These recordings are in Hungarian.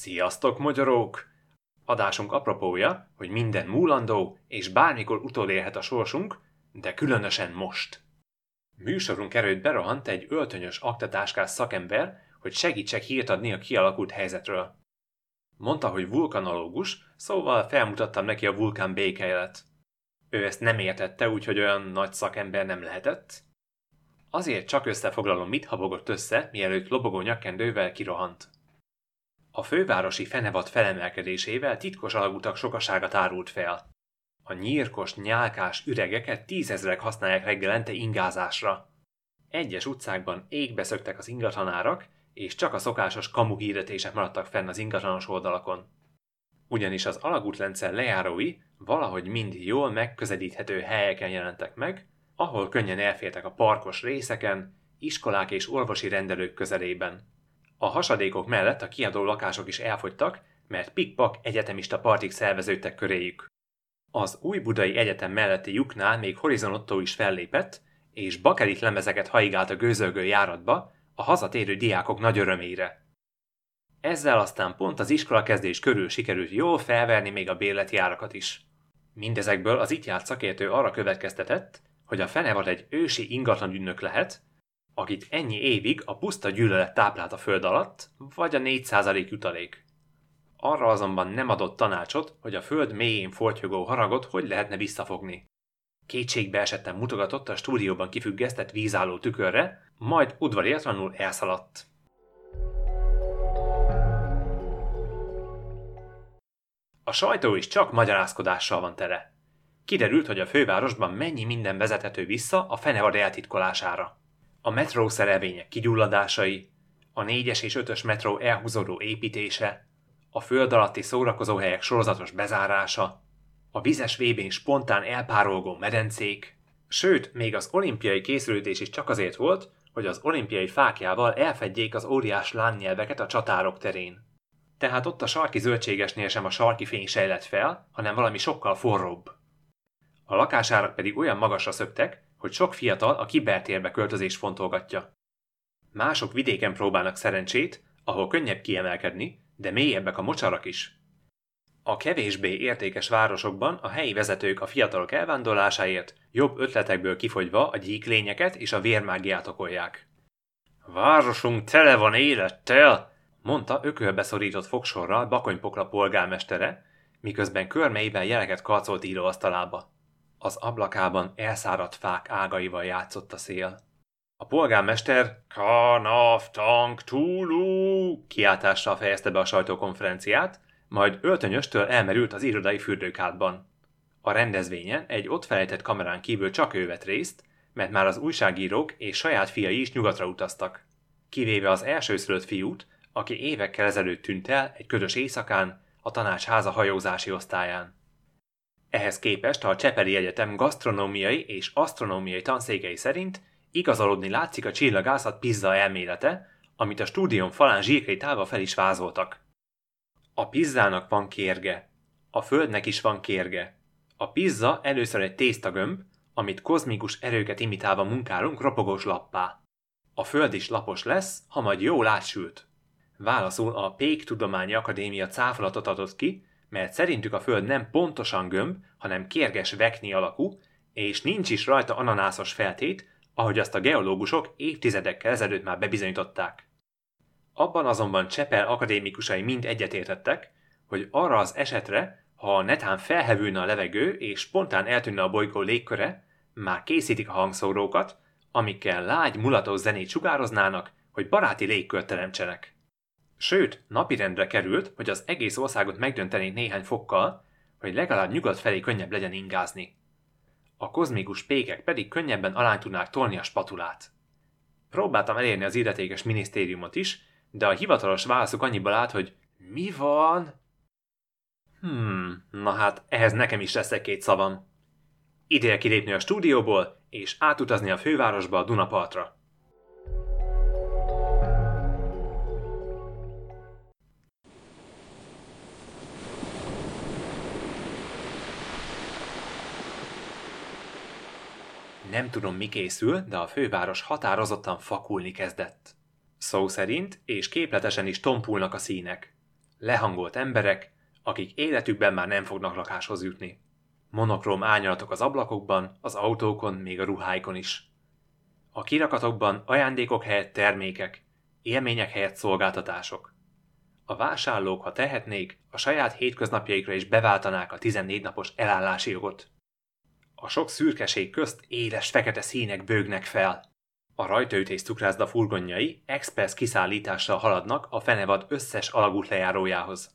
Sziasztok, magyarók! Adásunk apropója, hogy minden múlandó és bármikor utolérhet a sorsunk, de különösen most. Műsorunk erőt berohant egy öltönyös aktatáskás szakember, hogy segítsek hírt adni a kialakult helyzetről. Mondta, hogy vulkanológus, szóval felmutattam neki a vulkán békejelet. Ő ezt nem értette, úgyhogy olyan nagy szakember nem lehetett. Azért csak összefoglalom, mit habogott össze, mielőtt lobogó nyakkendővel kirohant. A fővárosi fenevad felemelkedésével titkos alagutak sokasága árult fel. A nyírkos, nyálkás üregeket tízezrek használják reggelente ingázásra. Egyes utcákban égbe szöktek az ingatlanárak, és csak a szokásos kamu hirdetések maradtak fenn az ingatlanos oldalakon. Ugyanis az alagútrendszer lejárói valahogy mind jól megközelíthető helyeken jelentek meg, ahol könnyen elfértek a parkos részeken, iskolák és orvosi rendelők közelében. A hasadékok mellett a kiadó lakások is elfogytak, mert pikpak egyetemista partik szerveződtek köréjük. Az új budai egyetem melletti lyuknál még Horizon Otto is fellépett, és bakelit lemezeket haigált a gőzölgő járatba, a hazatérő diákok nagy örömére. Ezzel aztán pont az iskola kezdés körül sikerült jól felverni még a bérleti árakat is. Mindezekből az itt járt szakértő arra következtetett, hogy a fenevad egy ősi ingatlan ügynök lehet, akit ennyi évig a puszta gyűlölet táplált a föld alatt, vagy a 4% jutalék. Arra azonban nem adott tanácsot, hogy a föld mélyén fortyogó haragot hogy lehetne visszafogni. Kétségbe esetten mutogatott a stúdióban kifüggesztett vízálló tükörre, majd udvariatlanul elszaladt. A sajtó is csak magyarázkodással van tele. Kiderült, hogy a fővárosban mennyi minden vezethető vissza a fenevad eltitkolására a metró szerelvények kigyulladásai, a 4-es és 5-ös metró elhúzódó építése, a föld alatti szórakozóhelyek sorozatos bezárása, a vizes vébén spontán elpárolgó medencék, sőt, még az olimpiai készülődés is csak azért volt, hogy az olimpiai fákjával elfedjék az óriás lánnyelveket a csatárok terén. Tehát ott a sarki zöldségesnél sem a sarki fény sejlett fel, hanem valami sokkal forróbb. A lakásárak pedig olyan magasra szöktek, hogy sok fiatal a kibertérbe költözés fontolgatja. Mások vidéken próbálnak szerencsét, ahol könnyebb kiemelkedni, de mélyebbek a mocsarak is. A kevésbé értékes városokban a helyi vezetők a fiatalok elvándorlásáért jobb ötletekből kifogyva a gyíklényeket és a vérmágiát okolják. Városunk tele van élettel, mondta ökölbe szorított fogsorral Bakonypokla polgármestere, miközben körmeivel jeleket karcolt íróasztalába. Az ablakában elszáradt fák ágaival játszott a szél. A polgármester Kanaf Tank Tulu kiáltással fejezte be a sajtókonferenciát, majd öltönyöstől elmerült az irodai fürdőkádban. A rendezvényen egy ott felejtett kamerán kívül csak ő vett részt, mert már az újságírók és saját fiai is nyugatra utaztak. Kivéve az elsőszülött fiút, aki évekkel ezelőtt tűnt el egy ködös éjszakán a tanács háza hajózási osztályán. Ehhez képest a Csepeli Egyetem gasztronómiai és asztronómiai tanszékei szerint igazolódni látszik a csillagászat pizza elmélete, amit a stúdión falán zsírkrétálva fel is vázoltak. A pizzának van kérge. A földnek is van kérge. A pizza először egy tésztagömb, amit kozmikus erőket imitálva munkálunk ropogós lappá. A föld is lapos lesz, ha majd jól átsült. Válaszul a Pék Tudományi Akadémia cáfolatot adott ki, mert szerintük a Föld nem pontosan gömb, hanem kérges vekni alakú, és nincs is rajta ananászos feltét, ahogy azt a geológusok évtizedekkel ezelőtt már bebizonyították. Abban azonban Csepel akadémikusai mind egyetértettek, hogy arra az esetre, ha netán felhevülne a levegő és spontán eltűnne a bolygó légköre, már készítik a hangszórókat, amikkel lágy, mulatos zenét sugároznának, hogy baráti légkört teremtsenek. Sőt, napirendre került, hogy az egész országot megdöntenénk néhány fokkal, hogy legalább nyugat felé könnyebb legyen ingázni. A kozmikus pékek pedig könnyebben alá tudnák tolni a spatulát. Próbáltam elérni az illetékes minisztériumot is, de a hivatalos válaszuk annyiból állt, hogy mi van? Hmm, na hát ehhez nekem is lesz két szavam. Ideje kilépni a stúdióból, és átutazni a fővárosba a Dunapartra. Nem tudom, mi készül, de a főváros határozottan fakulni kezdett. Szó szerint, és képletesen is tompulnak a színek. lehangolt emberek, akik életükben már nem fognak lakáshoz jutni. Monokróm ányalatok az ablakokban, az autókon, még a ruháikon is. A kirakatokban ajándékok helyett termékek, élmények helyett szolgáltatások. A vásárlók, ha tehetnék, a saját hétköznapjaikra is beváltanák a 14 napos elállási jogot. A sok szürkeség közt éles fekete színek bőgnek fel. A rajtaütés cukrászda furgonjai express kiszállítással haladnak a fenevad összes alagút lejárójához.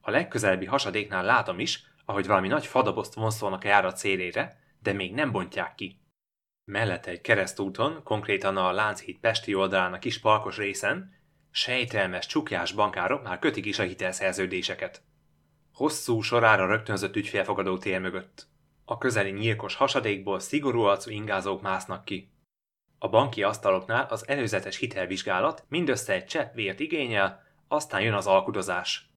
A legközelebbi hasadéknál látom is, ahogy valami nagy fadabozt vonszolnak a járat szélére, de még nem bontják ki. Mellette egy keresztúton, konkrétan a Lánchíd Pesti oldalán a kis parkos részen, sejtelmes csukjás bankárok már kötik is a hitelszerződéseket. Hosszú sorára rögtönzött ügyfélfogadó tér mögött. A közeli nyílkos hasadékból szigorú arcú ingázók másznak ki. A banki asztaloknál az előzetes hitelvizsgálat mindössze egy csepp vért igényel, aztán jön az alkudozás.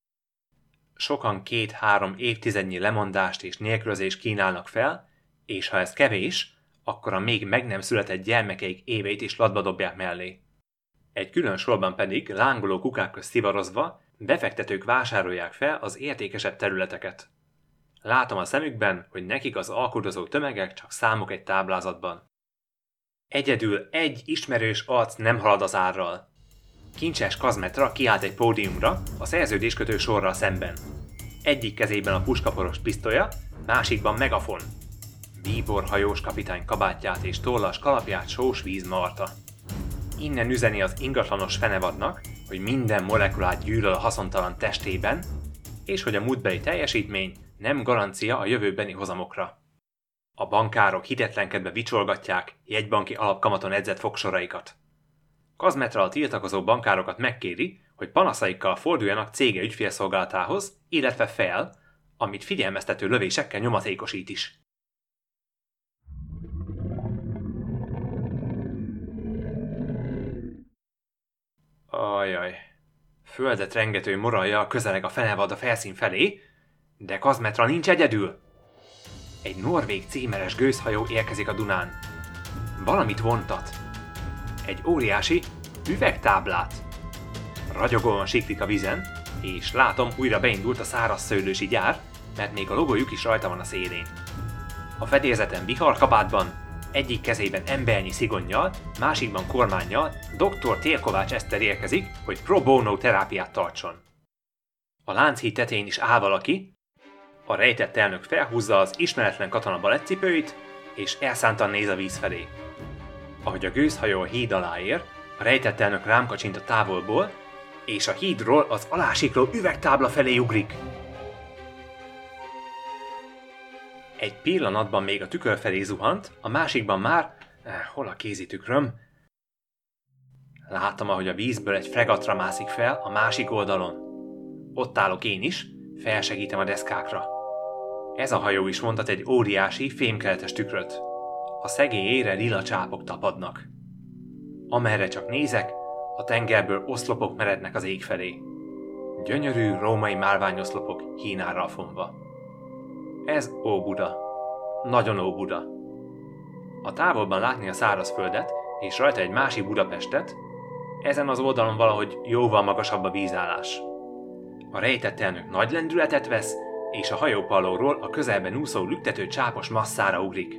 Sokan két-három évtizednyi lemondást és nélkülözést kínálnak fel, és ha ez kevés, akkor a még meg nem született gyermekeik éveit is latba dobják mellé. Egy külön sorban pedig lángoló kukák közt szivarozva befektetők vásárolják fel az értékesebb területeket. Látom a szemükben, hogy nekik az alkudozó tömegek csak számok egy táblázatban. Egyedül egy ismerős arc nem halad az árral. Kincses kazmetra kiállt egy pódiumra, a szerződéskötő sorral szemben. Egyik kezében a puskaporos pisztolya, másikban megafon. Bíbor hajós kapitány kabátját és tollas kalapját sós víz marta. Innen üzeni az ingatlanos fenevadnak, hogy minden molekulát gyűlöl a haszontalan testében, és hogy a múltbeli teljesítmény nem garancia a jövőbeni hozamokra. A bankárok hitetlenkedve vicsolgatják jegybanki alapkamaton edzett fogsoraikat. Kazmetra a tiltakozó bankárokat megkéri, hogy panaszaikkal forduljanak cége ügyfélszolgálatához, illetve fel, amit figyelmeztető lövésekkel nyomatékosít is. Ajaj. Földet rengető moralja közeleg a fenevad a felszín felé, de Kazmetra nincs egyedül. Egy norvég címeres gőzhajó érkezik a Dunán. Valamit vontat. Egy óriási üvegtáblát. Ragyogóan siklik a vizen, és látom újra beindult a száraz szőlősi gyár, mert még a logójuk is rajta van a szélén. A fedélzeten bihar kabátban, egyik kezében embernyi szigonnyal, másikban kormányjal dr. Térkovács Eszter érkezik, hogy pro bono terápiát tartson. A lánchíd tetején is áll valaki, a rejtett elnök felhúzza az ismeretlen katona balettcipőit, és elszántan néz a víz felé. Ahogy a gőzhajó a híd alá ér, a rejtett elnök rám kacsint a távolból, és a hídról az alásikló üvegtábla felé ugrik. Egy pillanatban még a tükör felé zuhant, a másikban már... Eh, hol a kézitükröm? Látom, ahogy a vízből egy fregatra mászik fel a másik oldalon. Ott állok én is, felsegítem a deszkákra. Ez a hajó is vontat egy óriási, fémkeletes tükröt. A szegély ére lila csápok tapadnak. Amerre csak nézek, a tengerből oszlopok merednek az ég felé. Gyönyörű római márványoszlopok hínára fonva. Ez Óbuda. Nagyon Óbuda. A távolban látni a szárazföldet, és rajta egy másik Budapestet, ezen az oldalon valahogy jóval magasabb a vízállás. A rejtett elnök nagy lendületet vesz, és a hajópalóról a közelben úszó lüktető csápos masszára ugrik.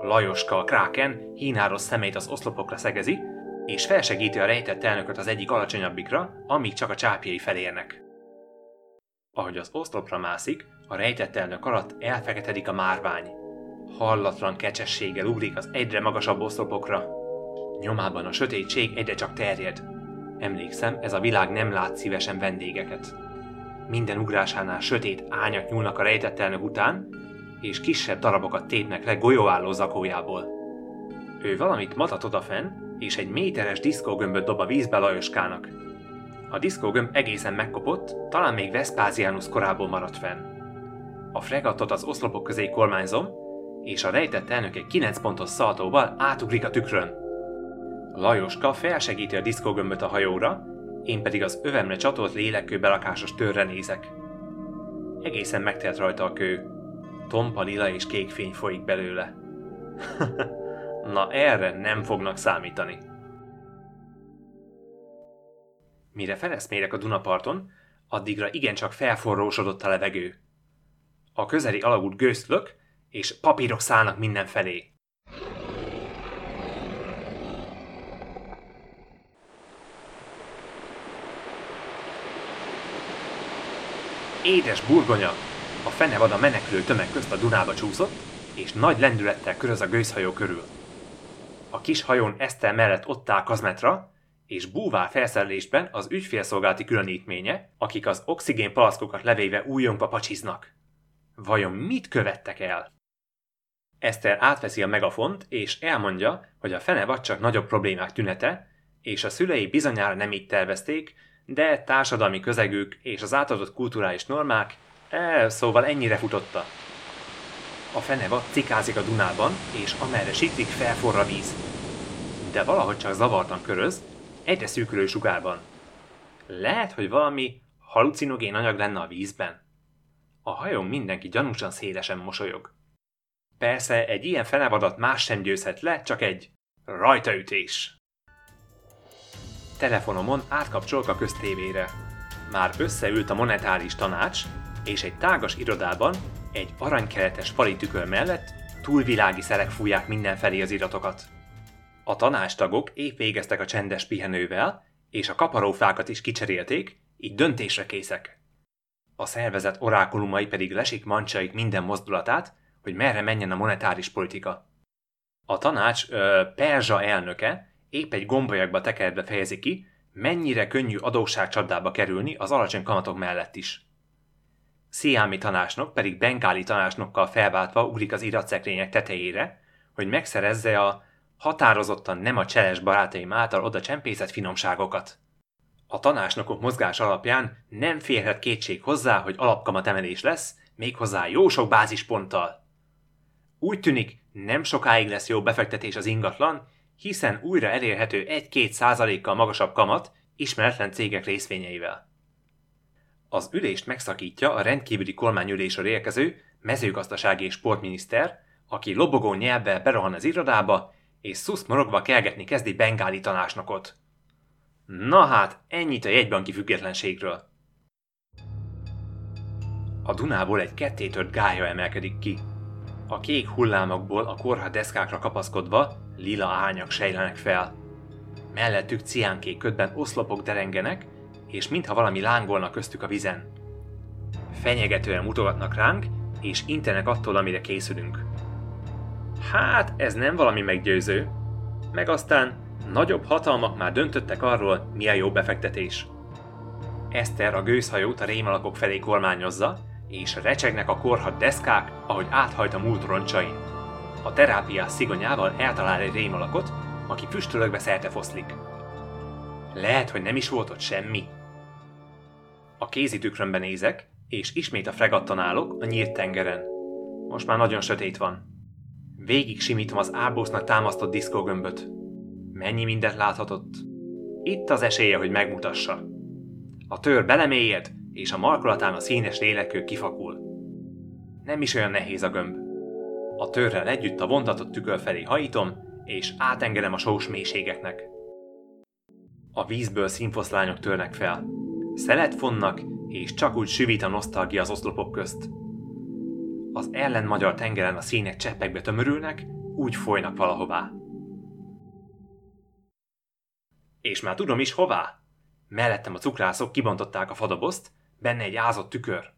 Lajoska a kráken hínáros szemét az oszlopokra szegezi, és felsegíti a rejtett elnököt az egyik alacsonyabbikra, amíg csak a csápjai felérnek. Ahogy az oszlopra mászik, a rejtett elnök alatt elfeketedik a márvány. Hallatlan kecsességgel ugrik az egyre magasabb oszlopokra. Nyomában a sötétség egyre csak terjed. Emlékszem, ez a világ nem lát szívesen vendégeket. Minden ugrásánál sötét ányak nyúlnak a rejtett elnök után, és kisebb darabokat tépnek le golyóálló zakójából. Ő valamit matat odafenn, és egy méteres diszkógömböt dob a vízbe Lajoskának. A diszkógömb egészen megkopott, talán még Vespasianus korából maradt fenn. A fregatot az oszlopok közé kormányzom, és a rejtett elnök egy 9 pontos szaltóval átugrik a tükrön. Lajoska felsegíti a diszkógömböt a hajóra, én pedig az övemre csatolt lélekkő belakásos törre nézek. Egészen megtelt rajta a kő. Tompa lila és kék fény folyik belőle. Na erre nem fognak számítani. Mire feleszmérek a Dunaparton, addigra igencsak felforrósodott a levegő. A közeli alagút gőztlök, és papírok szállnak mindenfelé. Édes burgonya! A fenevad a menekülő tömeg közt a Dunába csúszott, és nagy lendülettel köröz a gőzhajó körül. A kis hajón Eszter mellett ott áll Kazmetra, és búvár felszerelésben az ügyfélszolgálati különítménye, akik az oxigén palaszkokat levéve újongva pacsiznak. Vajon mit követtek el? Eszter átveszi a megafont, és elmondja, hogy a fene vagy csak nagyobb problémák tünete, és a szülei bizonyára nem így tervezték, de társadalmi közegük és az átadott kulturális normák, e, szóval ennyire futotta. A feneva cikázik a Dunában, és amerre siklik felforra víz. De valahogy csak zavartan köröz, egyre szűkülő sugárban. Lehet, hogy valami halucinogén anyag lenne a vízben? A hajón mindenki gyanúsan szélesen mosolyog. Persze egy ilyen fenevadat más sem győzhet le, csak egy rajtaütés. Telefonomon átkapcsolok a köztévére. Már összeült a monetáris tanács, és egy tágas irodában, egy aranykeretes fali tükör mellett túlvilági szerek fújják mindenfelé az iratokat. A tanástagok épp végeztek a csendes pihenővel, és a kaparófákat is kicserélték, így döntésre készek. A szervezet orákulumai pedig lesik mancsaik minden mozdulatát, hogy merre menjen a monetáris politika. A tanács ö, perzsa elnöke épp egy gombolyagba tekeredve fejezi ki, mennyire könnyű adósságcsapdába kerülni az alacsony kamatok mellett is. Sziámi tanácsnok pedig bengáli tanácsnokkal felváltva ugrik az iratszekrények tetejére, hogy megszerezze a határozottan nem a cseles barátaim által oda csempészett finomságokat. A tanácsnokok mozgás alapján nem férhet kétség hozzá, hogy alapkamat emelés lesz, méghozzá jó sok bázisponttal. Úgy tűnik, nem sokáig lesz jó befektetés az ingatlan, hiszen újra elérhető 1-2 százalékkal magasabb kamat ismeretlen cégek részvényeivel. Az ülést megszakítja a rendkívüli kormányülésről érkező mezőgazdasági és sportminiszter, aki lobogó nyelvvel berohan az irodába, és szusz morogva kelgetni kezdi bengáli tanácsnokot. Na hát, ennyit a jegybanki függetlenségről. A Dunából egy kettétört gája emelkedik ki. A kék hullámokból a korha deszkákra kapaszkodva lila árnyak sejlenek fel. Mellettük ciánkék ködben oszlopok derengenek, és mintha valami lángolna köztük a vizen. Fenyegetően mutogatnak ránk, és intenek attól, amire készülünk. Hát, ez nem valami meggyőző. Meg aztán nagyobb hatalmak már döntöttek arról, mi a jó befektetés. Eszter a gőzhajót a rémalakok felé kormányozza, és recsegnek a korhat deszkák, ahogy áthajt a múlt roncsain. A terápiás szigonyával eltalál egy rémalakot, aki füstölögve szerte foszlik. Lehet, hogy nem is volt ott semmi. A kézitükrömben nézek, és ismét a fregatton állok a nyílt tengeren. Most már nagyon sötét van. Végig simítom az árbósznak támasztott diszkógömböt. Mennyi mindent láthatott. Itt az esélye, hogy megmutassa. A tör belemélyed, és a markolatán a színes lélekő kifakul. Nem is olyan nehéz a gömb. A törrel együtt a vontatott tükör felé hajítom, és átengedem a sós mélységeknek. A vízből színfoszlányok törnek fel. Szelet fonnak, és csak úgy süvít a nosztalgia az oszlopok közt az ellen magyar tengeren a színek cseppekbe tömörülnek, úgy folynak valahová. És már tudom is hová. Mellettem a cukrászok kibontották a fadobozt, benne egy ázott tükör.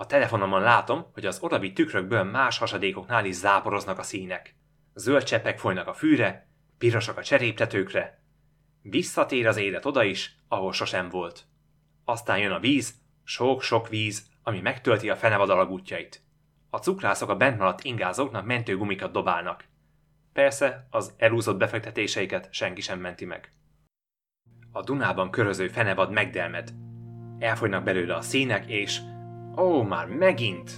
A telefonomon látom, hogy az odabbi tükrökből más hasadékoknál is záporoznak a színek. Zöld cseppek folynak a fűre, pirosak a cseréptetőkre. Visszatér az élet oda is, ahol sosem volt. Aztán jön a víz, sok-sok víz, ami megtölti a fenevad alagútjait. A cukrászok a bent maradt ingázóknak mentőgumikat dobálnak. Persze, az elúszott befektetéseiket senki sem menti meg. A Dunában köröző fenevad megdelmed. Elfogynak belőle a színek, és... Ó, már megint!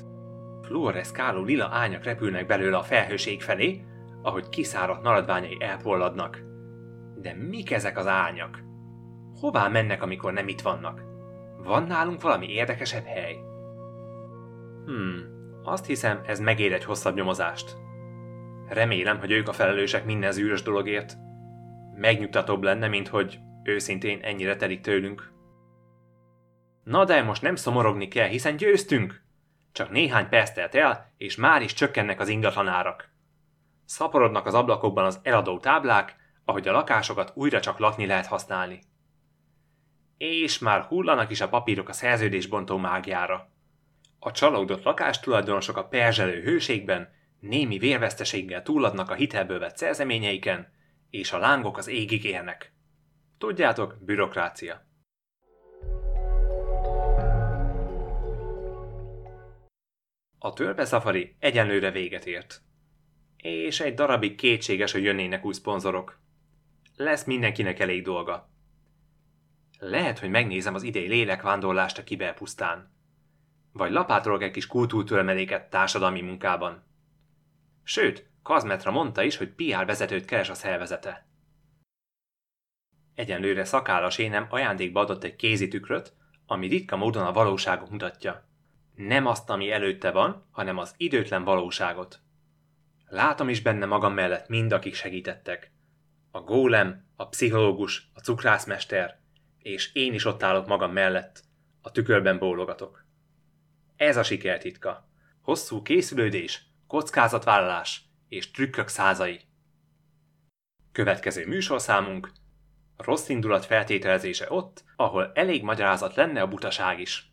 Fluoreszkáló lila ányak repülnek belőle a felhőség felé, ahogy kiszáradt maradványai elpolladnak. De mik ezek az árnyak? Hová mennek, amikor nem itt vannak? Van nálunk valami érdekesebb hely? Hmm, azt hiszem, ez megér egy hosszabb nyomozást. Remélem, hogy ők a felelősek minden zűrös dologért. Megnyugtatóbb lenne, mint hogy őszintén ennyire telik tőlünk. Na de most nem szomorogni kell, hiszen győztünk! Csak néhány perc telt el, és már is csökkennek az ingatlanárak. Szaporodnak az ablakokban az eladó táblák, ahogy a lakásokat újra csak lakni lehet használni. És már hullanak is a papírok a szerződésbontó mágiára. A csalódott lakástulajdonosok a perzselő hőségben némi vérveszteséggel túladnak a hitelből vett szerzeményeiken, és a lángok az égig érnek. Tudjátok, bürokrácia. A törpe szafari egyenlőre véget ért. És egy darabig kétséges, hogy jönnének új szponzorok. Lesz mindenkinek elég dolga. Lehet, hogy megnézem az idei lélekvándorlást a kiberpusztán. Vagy lapátolok egy kis kultúrtörmeléket társadalmi munkában. Sőt, Kazmetra mondta is, hogy PR vezetőt keres a szervezete. Egyenlőre szakállas énem ajándékba adott egy kézi tükröt, ami ritka módon a valóságot mutatja. Nem azt, ami előtte van, hanem az időtlen valóságot. Látom is benne magam mellett mind, akik segítettek. A gólem, a pszichológus, a cukrászmester, és én is ott állok magam mellett, a tükörben bólogatok. Ez a sikertitka. Hosszú készülődés, kockázatvállalás és trükkök százai. Következő műsorszámunk rossz indulat feltételezése ott, ahol elég magyarázat lenne a butaság is.